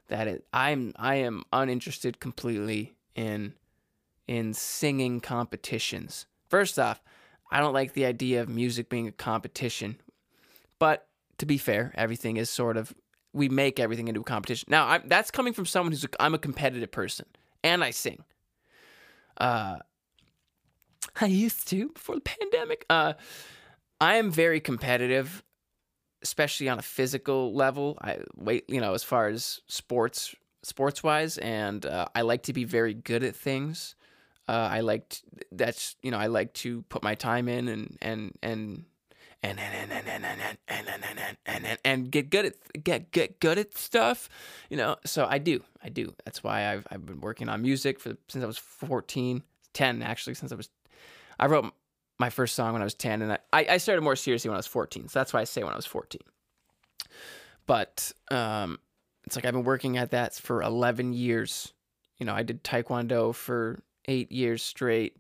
That it, I'm I am uninterested completely in in singing competitions. First off, I don't like the idea of music being a competition. But to be fair, everything is sort of we make everything into a competition. Now, I'm, that's coming from someone who's a, I'm a competitive person and I sing. Uh, I used to before the pandemic. Uh, I am very competitive, especially on a physical level. I wait, you know, as far as sports, sports wise, and uh, I like to be very good at things. Uh, I like that's you know I like to put my time in and and and and and and and and and and and and and and, and, and get good at get get good at stuff, you know. So I do, I do. That's why I've I've been working on music for since I was 14, 10 actually since I was. I wrote my first song when I was 10, and I I started more seriously when I was 14. So that's why I say when I was 14. But um, it's like I've been working at that for 11 years. You know, I did taekwondo for eight years straight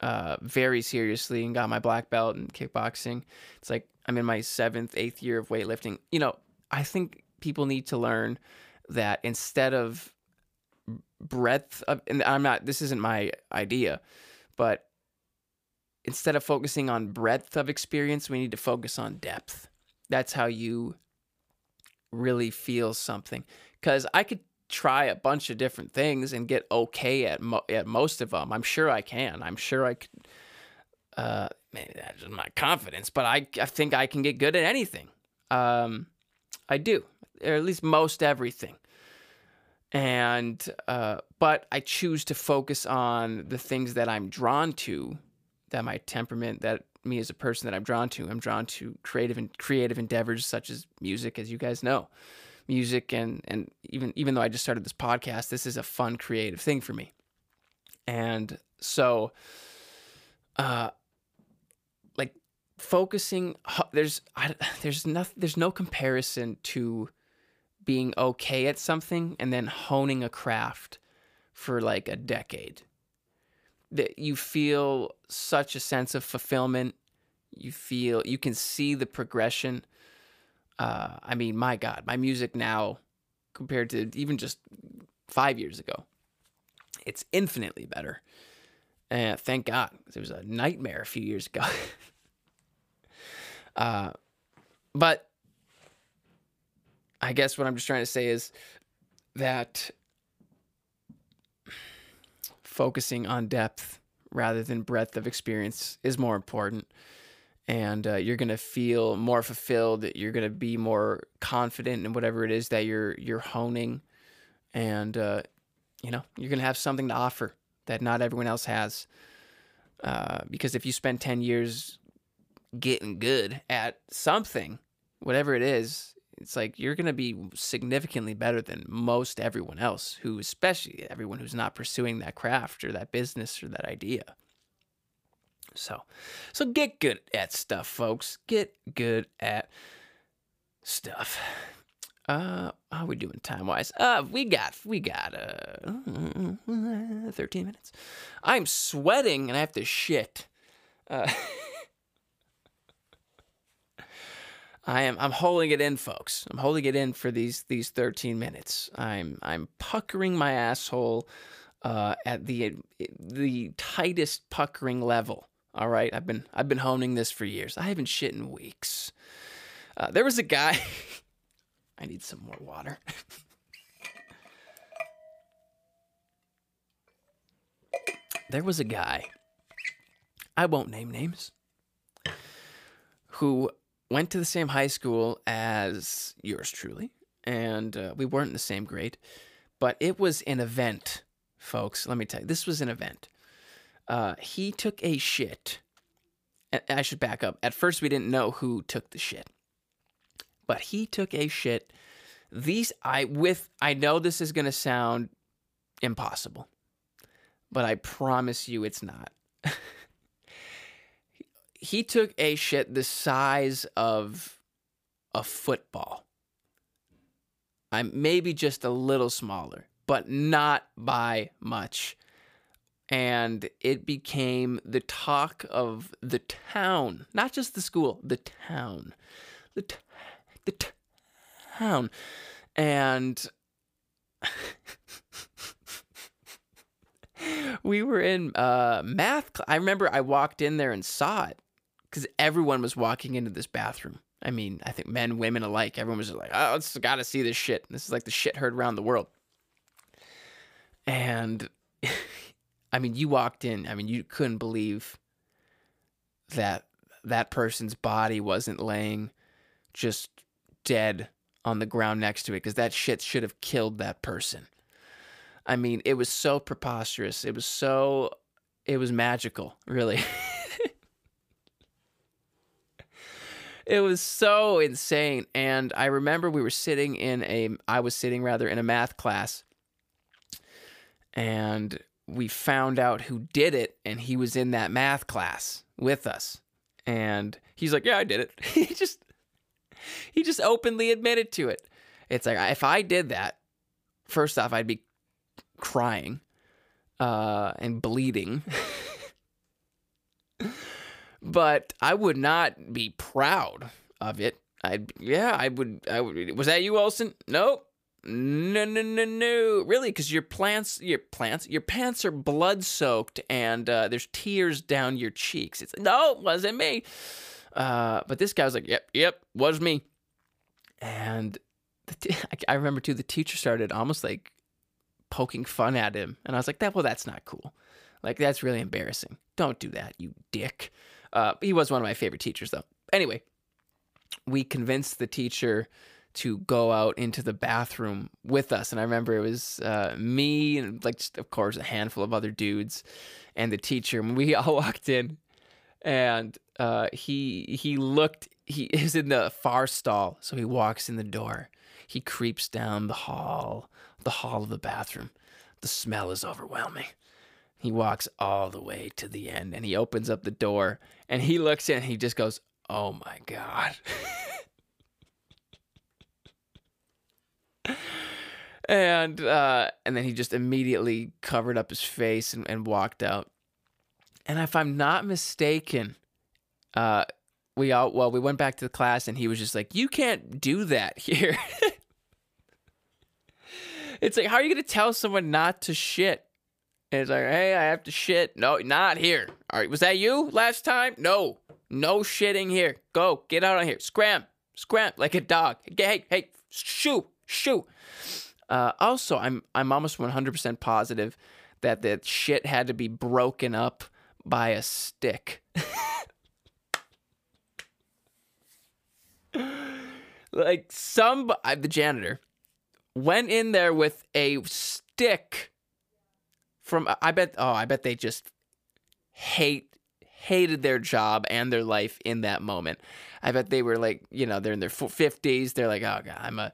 uh, very seriously and got my black belt in kickboxing. It's like I'm in my seventh, eighth year of weightlifting. You know, I think people need to learn that instead of breadth of, and I'm not, this isn't my idea, but instead of focusing on breadth of experience, we need to focus on depth. That's how you really feel something. Because I could try a bunch of different things and get okay at mo- at most of them. I'm sure I can. I'm sure I could. Uh, maybe that's just my confidence, but I I think I can get good at anything. Um, I do, or at least most everything. And uh, but I choose to focus on the things that I'm drawn to, that my temperament, that me as a person that I'm drawn to. I'm drawn to creative and creative endeavors such as music, as you guys know music and and even even though I just started this podcast, this is a fun creative thing for me. And so uh like focusing there's I, there's nothing there's no comparison to being okay at something and then honing a craft for like a decade that you feel such a sense of fulfillment you feel you can see the progression uh, I mean, my God, my music now compared to even just five years ago, it's infinitely better. And thank God, it was a nightmare a few years ago. uh, but I guess what I'm just trying to say is that focusing on depth rather than breadth of experience is more important and uh, you're gonna feel more fulfilled. You're gonna be more confident in whatever it is that you're you're honing, and uh, you know you're gonna have something to offer that not everyone else has. Uh, because if you spend ten years getting good at something, whatever it is, it's like you're gonna be significantly better than most everyone else. Who, especially everyone who's not pursuing that craft or that business or that idea. So, so get good at stuff, folks. Get good at stuff. Uh, how are we doing time wise? Uh, we got we got uh, 13 minutes. I'm sweating and I have to shit. Uh, I am I'm holding it in, folks. I'm holding it in for these these 13 minutes. I'm I'm puckering my asshole uh, at the the tightest puckering level. All right, I've been I've been honing this for years. I haven't shit in weeks. Uh, there was a guy. I need some more water. there was a guy. I won't name names. Who went to the same high school as yours truly, and uh, we weren't in the same grade, but it was an event, folks. Let me tell you, this was an event. Uh, he took a shit. I should back up. At first, we didn't know who took the shit, but he took a shit. These I with I know this is gonna sound impossible, but I promise you it's not. he took a shit the size of a football. I'm maybe just a little smaller, but not by much and it became the talk of the town, not just the school, the town, the t- the t- town, and we were in uh, math. Cl- I remember I walked in there and saw it because everyone was walking into this bathroom. I mean, I think men, women alike. Everyone was like, "Oh, it's got to see this shit." This is like the shit heard around the world, and. I mean, you walked in. I mean, you couldn't believe that that person's body wasn't laying just dead on the ground next to it because that shit should have killed that person. I mean, it was so preposterous. It was so, it was magical, really. it was so insane. And I remember we were sitting in a, I was sitting rather in a math class, and we found out who did it, and he was in that math class with us. And he's like, "Yeah, I did it." he just, he just openly admitted to it. It's like if I did that, first off, I'd be crying uh, and bleeding. but I would not be proud of it. I yeah, I would. I would. Was that you, Olson? Nope. No, no, no, no. Really, because your plants, your plants, your pants are blood soaked, and uh, there's tears down your cheeks. It's no, it wasn't me. Uh, but this guy was like, "Yep, yep, was me." And t- I remember too. The teacher started almost like poking fun at him, and I was like, "That well, that's not cool. Like that's really embarrassing. Don't do that, you dick." Uh, he was one of my favorite teachers, though. Anyway, we convinced the teacher to go out into the bathroom with us. And I remember it was uh, me and, like, just, of course, a handful of other dudes and the teacher. And we all walked in, and uh, he he looked. He is in the far stall, so he walks in the door. He creeps down the hall, the hall of the bathroom. The smell is overwhelming. He walks all the way to the end and he opens up the door and he looks in and he just goes, Oh my God. and uh, and then he just immediately covered up his face and, and walked out. And if I'm not mistaken, uh, we all well, we went back to the class and he was just like, You can't do that here. it's like, how are you gonna tell someone not to shit? And it's like, hey, I have to shit. No, not here. All right, was that you last time? No, no shitting here. Go, get out of here. Scram, scram like a dog. Hey, hey, shoo, shoo. Uh, also, I'm I'm almost 100% positive that that shit had to be broken up by a stick. like some I, the janitor went in there with a stick from I bet oh I bet they just hate hated their job and their life in that moment. I bet they were like, you know, they're in their 50s. They're like, "Oh god, I'm a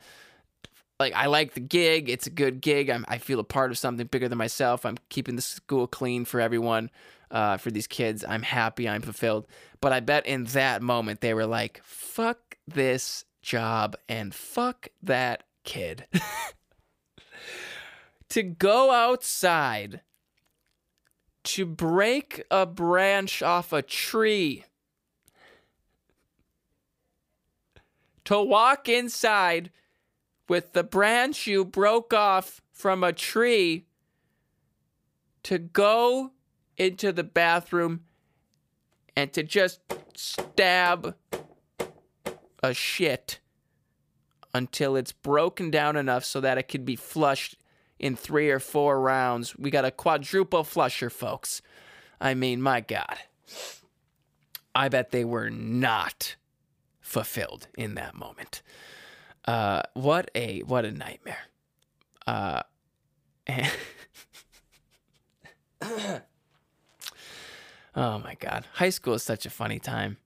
like I like the gig. It's a good gig. I'm, I feel a part of something bigger than myself. I'm keeping the school clean for everyone, uh, for these kids. I'm happy. I'm fulfilled. But I bet in that moment they were like, "Fuck this job and fuck that kid." to go outside to break a branch off a tree, to walk inside with the branch you broke off from a tree, to go into the bathroom and to just stab a shit until it's broken down enough so that it can be flushed in three or four rounds. We got a quadruple flusher, folks. I mean, my God. I bet they were not fulfilled in that moment. Uh, what a what a nightmare. Uh, oh my God, high school is such a funny time.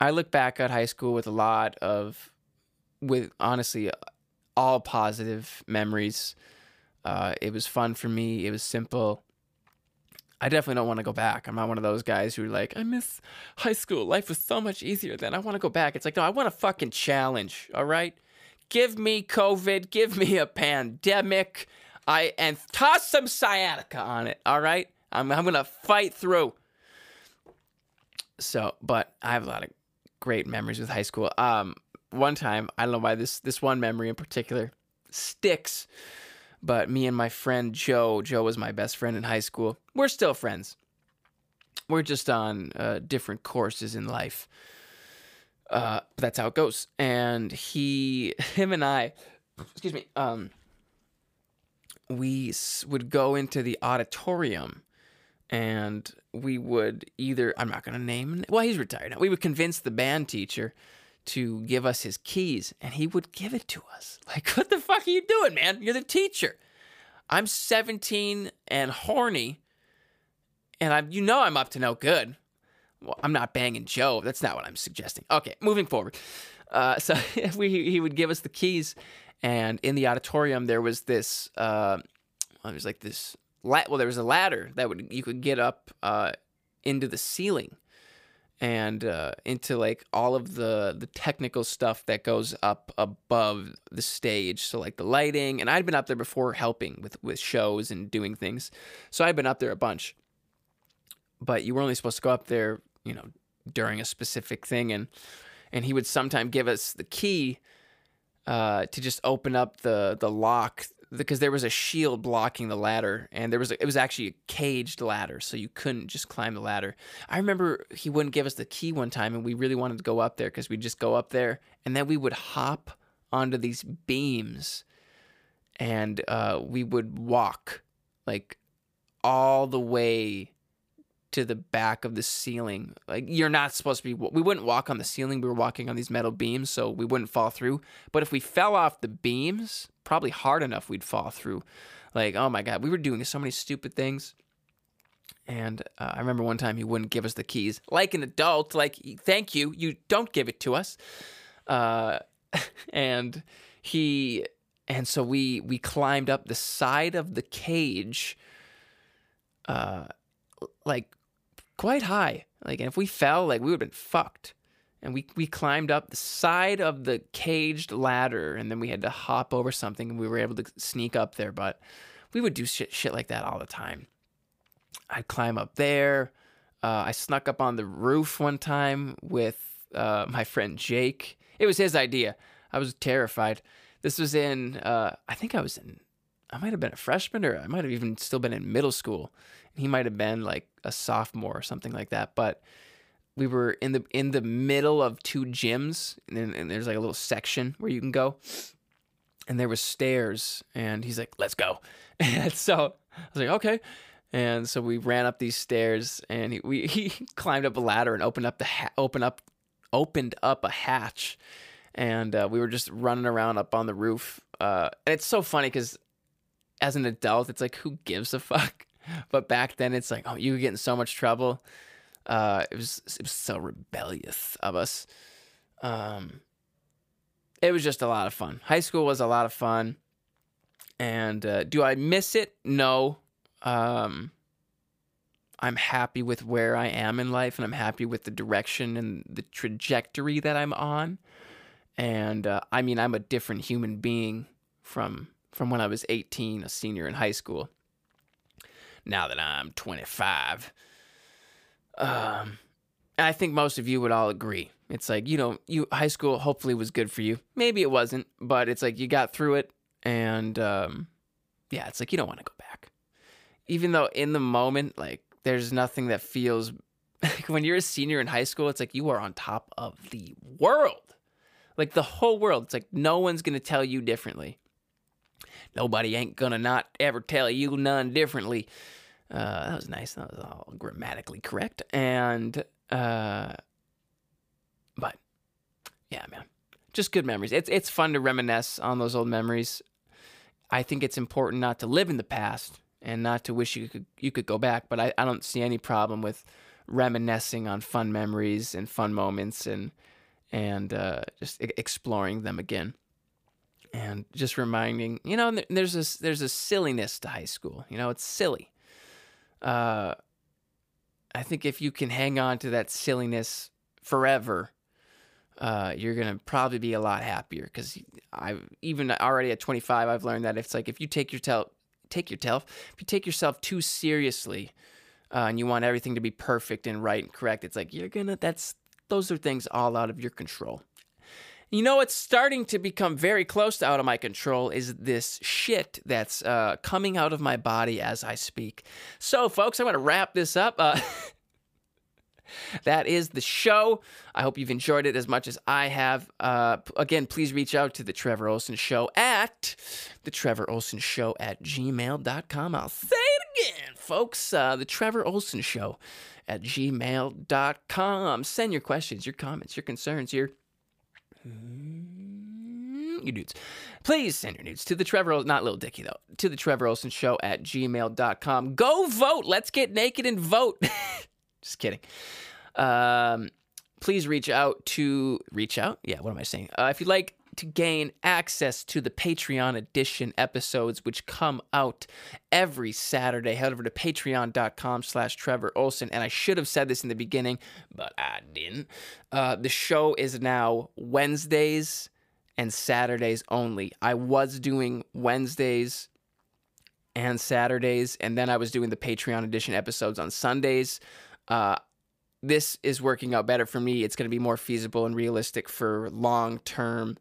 I look back at high school with a lot of, with honestly, all positive memories. Uh, it was fun for me. It was simple. I definitely don't want to go back. I'm not one of those guys who are like, I miss high school. Life was so much easier then. I want to go back. It's like, no, I want a fucking challenge. All right. Give me COVID. Give me a pandemic. I and toss some sciatica on it. All right. I'm I'm gonna fight through. So, but I have a lot of great memories with high school. Um, one time, I don't know why this this one memory in particular sticks, but me and my friend Joe, Joe was my best friend in high school. We're still friends. We're just on uh, different courses in life. Uh, that's how it goes. And he, him, and I, excuse me, um, we would go into the auditorium and we would either I'm not gonna name well he's retired now. We would convince the band teacher to give us his keys and he would give it to us. Like, what the fuck are you doing, man? You're the teacher. I'm 17 and horny and I'm you know I'm up to no good. well, I'm not banging Joe. That's not what I'm suggesting. Okay, moving forward. Uh, so we, he would give us the keys, and in the auditorium there was this. Uh, well, was like this. La- well, there was a ladder that would you could get up uh, into the ceiling, and uh, into like all of the the technical stuff that goes up above the stage. So like the lighting, and I'd been up there before helping with with shows and doing things, so I'd been up there a bunch. But you were only supposed to go up there, you know, during a specific thing, and and he would sometimes give us the key uh, to just open up the the lock because there was a shield blocking the ladder and there was a, it was actually a caged ladder so you couldn't just climb the ladder. I remember he wouldn't give us the key one time and we really wanted to go up there because we'd just go up there and then we would hop onto these beams and uh, we would walk like all the way to the back of the ceiling. Like you're not supposed to be. We wouldn't walk on the ceiling. We were walking on these metal beams, so we wouldn't fall through. But if we fell off the beams, probably hard enough, we'd fall through. Like oh my god, we were doing so many stupid things. And uh, I remember one time he wouldn't give us the keys, like an adult. Like thank you, you don't give it to us. Uh, and he and so we we climbed up the side of the cage. Uh, like quite high. Like, and if we fell, like we would have been fucked. And we we climbed up the side of the caged ladder, and then we had to hop over something, and we were able to sneak up there. But we would do shit shit like that all the time. I'd climb up there. Uh, I snuck up on the roof one time with uh, my friend Jake. It was his idea. I was terrified. This was in, uh, I think I was in, I might have been a freshman or I might have even still been in middle school he might have been like a sophomore or something like that. But we were in the in the middle of two gyms, and, and there's like a little section where you can go, and there was stairs, and he's like, "Let's go," and so I was like, "Okay." And so we ran up these stairs, and he, we he climbed up a ladder and opened up the ha- open up opened up a hatch, and uh, we were just running around up on the roof. Uh, and it's so funny because as an adult, it's like, who gives a fuck? But back then it's like, oh, you get in so much trouble. Uh, it was it was so rebellious of us. Um, it was just a lot of fun. High school was a lot of fun, and uh, do I miss it? No. Um, I'm happy with where I am in life, and I'm happy with the direction and the trajectory that I'm on. And uh, I mean, I'm a different human being from from when I was 18, a senior in high school now that I'm 25. Um, I think most of you would all agree. It's like, you know, you high school hopefully was good for you. Maybe it wasn't, but it's like you got through it and um, yeah, it's like you don't want to go back. Even though in the moment like there's nothing that feels like when you're a senior in high school, it's like you are on top of the world. Like the whole world. It's like no one's going to tell you differently. Nobody ain't gonna not ever tell you none differently. Uh, that was nice. That was all grammatically correct. And, uh, but yeah, man, just good memories. It's, it's fun to reminisce on those old memories. I think it's important not to live in the past and not to wish you could, you could go back, but I, I don't see any problem with reminiscing on fun memories and fun moments and, and, uh, just exploring them again and just reminding you know there's this there's a silliness to high school you know it's silly uh, I think if you can hang on to that silliness forever, uh, you're gonna probably be a lot happier. Because I even already at 25, I've learned that it's like if you take yourself take yourself if you take yourself too seriously uh, and you want everything to be perfect and right and correct, it's like you're gonna that's those are things all out of your control. You know what's starting to become very close to out of my control is this shit that's uh, coming out of my body as I speak. So, folks, I'm going to wrap this up. Uh, that is the show. I hope you've enjoyed it as much as I have. Uh, again, please reach out to the Trevor Olson Show at the Trevor Olson Show at gmail.com. I'll say it again, folks. Uh, the Trevor Olson Show at gmail.com. Send your questions, your comments, your concerns, your you nudes. Please send your nudes to the Trevor, not Little Dicky though, to the Trevor Olson Show at gmail.com. Go vote. Let's get naked and vote. Just kidding. Um, please reach out to reach out. Yeah, what am I saying? Uh, if you'd like to gain access to the Patreon edition episodes, which come out every Saturday, head over to patreon.com slash Trevor Olson. And I should have said this in the beginning, but I didn't. Uh, the show is now Wednesdays and Saturdays only. I was doing Wednesdays and Saturdays, and then I was doing the Patreon edition episodes on Sundays. Uh, this is working out better for me. It's going to be more feasible and realistic for long term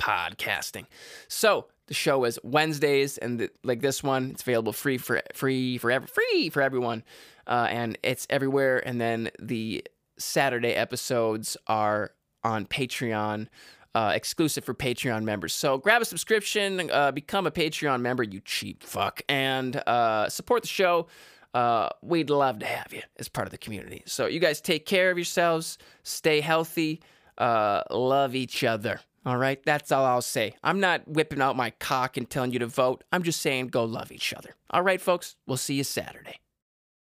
podcasting. So the show is Wednesdays, and the, like this one, it's available free for free forever, free for everyone, uh, and it's everywhere. And then the Saturday episodes are on Patreon. Uh, exclusive for Patreon members. So grab a subscription, uh, become a Patreon member, you cheap fuck, and uh, support the show. Uh, we'd love to have you as part of the community. So you guys take care of yourselves, stay healthy, uh, love each other. All right, that's all I'll say. I'm not whipping out my cock and telling you to vote. I'm just saying go love each other. All right, folks, we'll see you Saturday.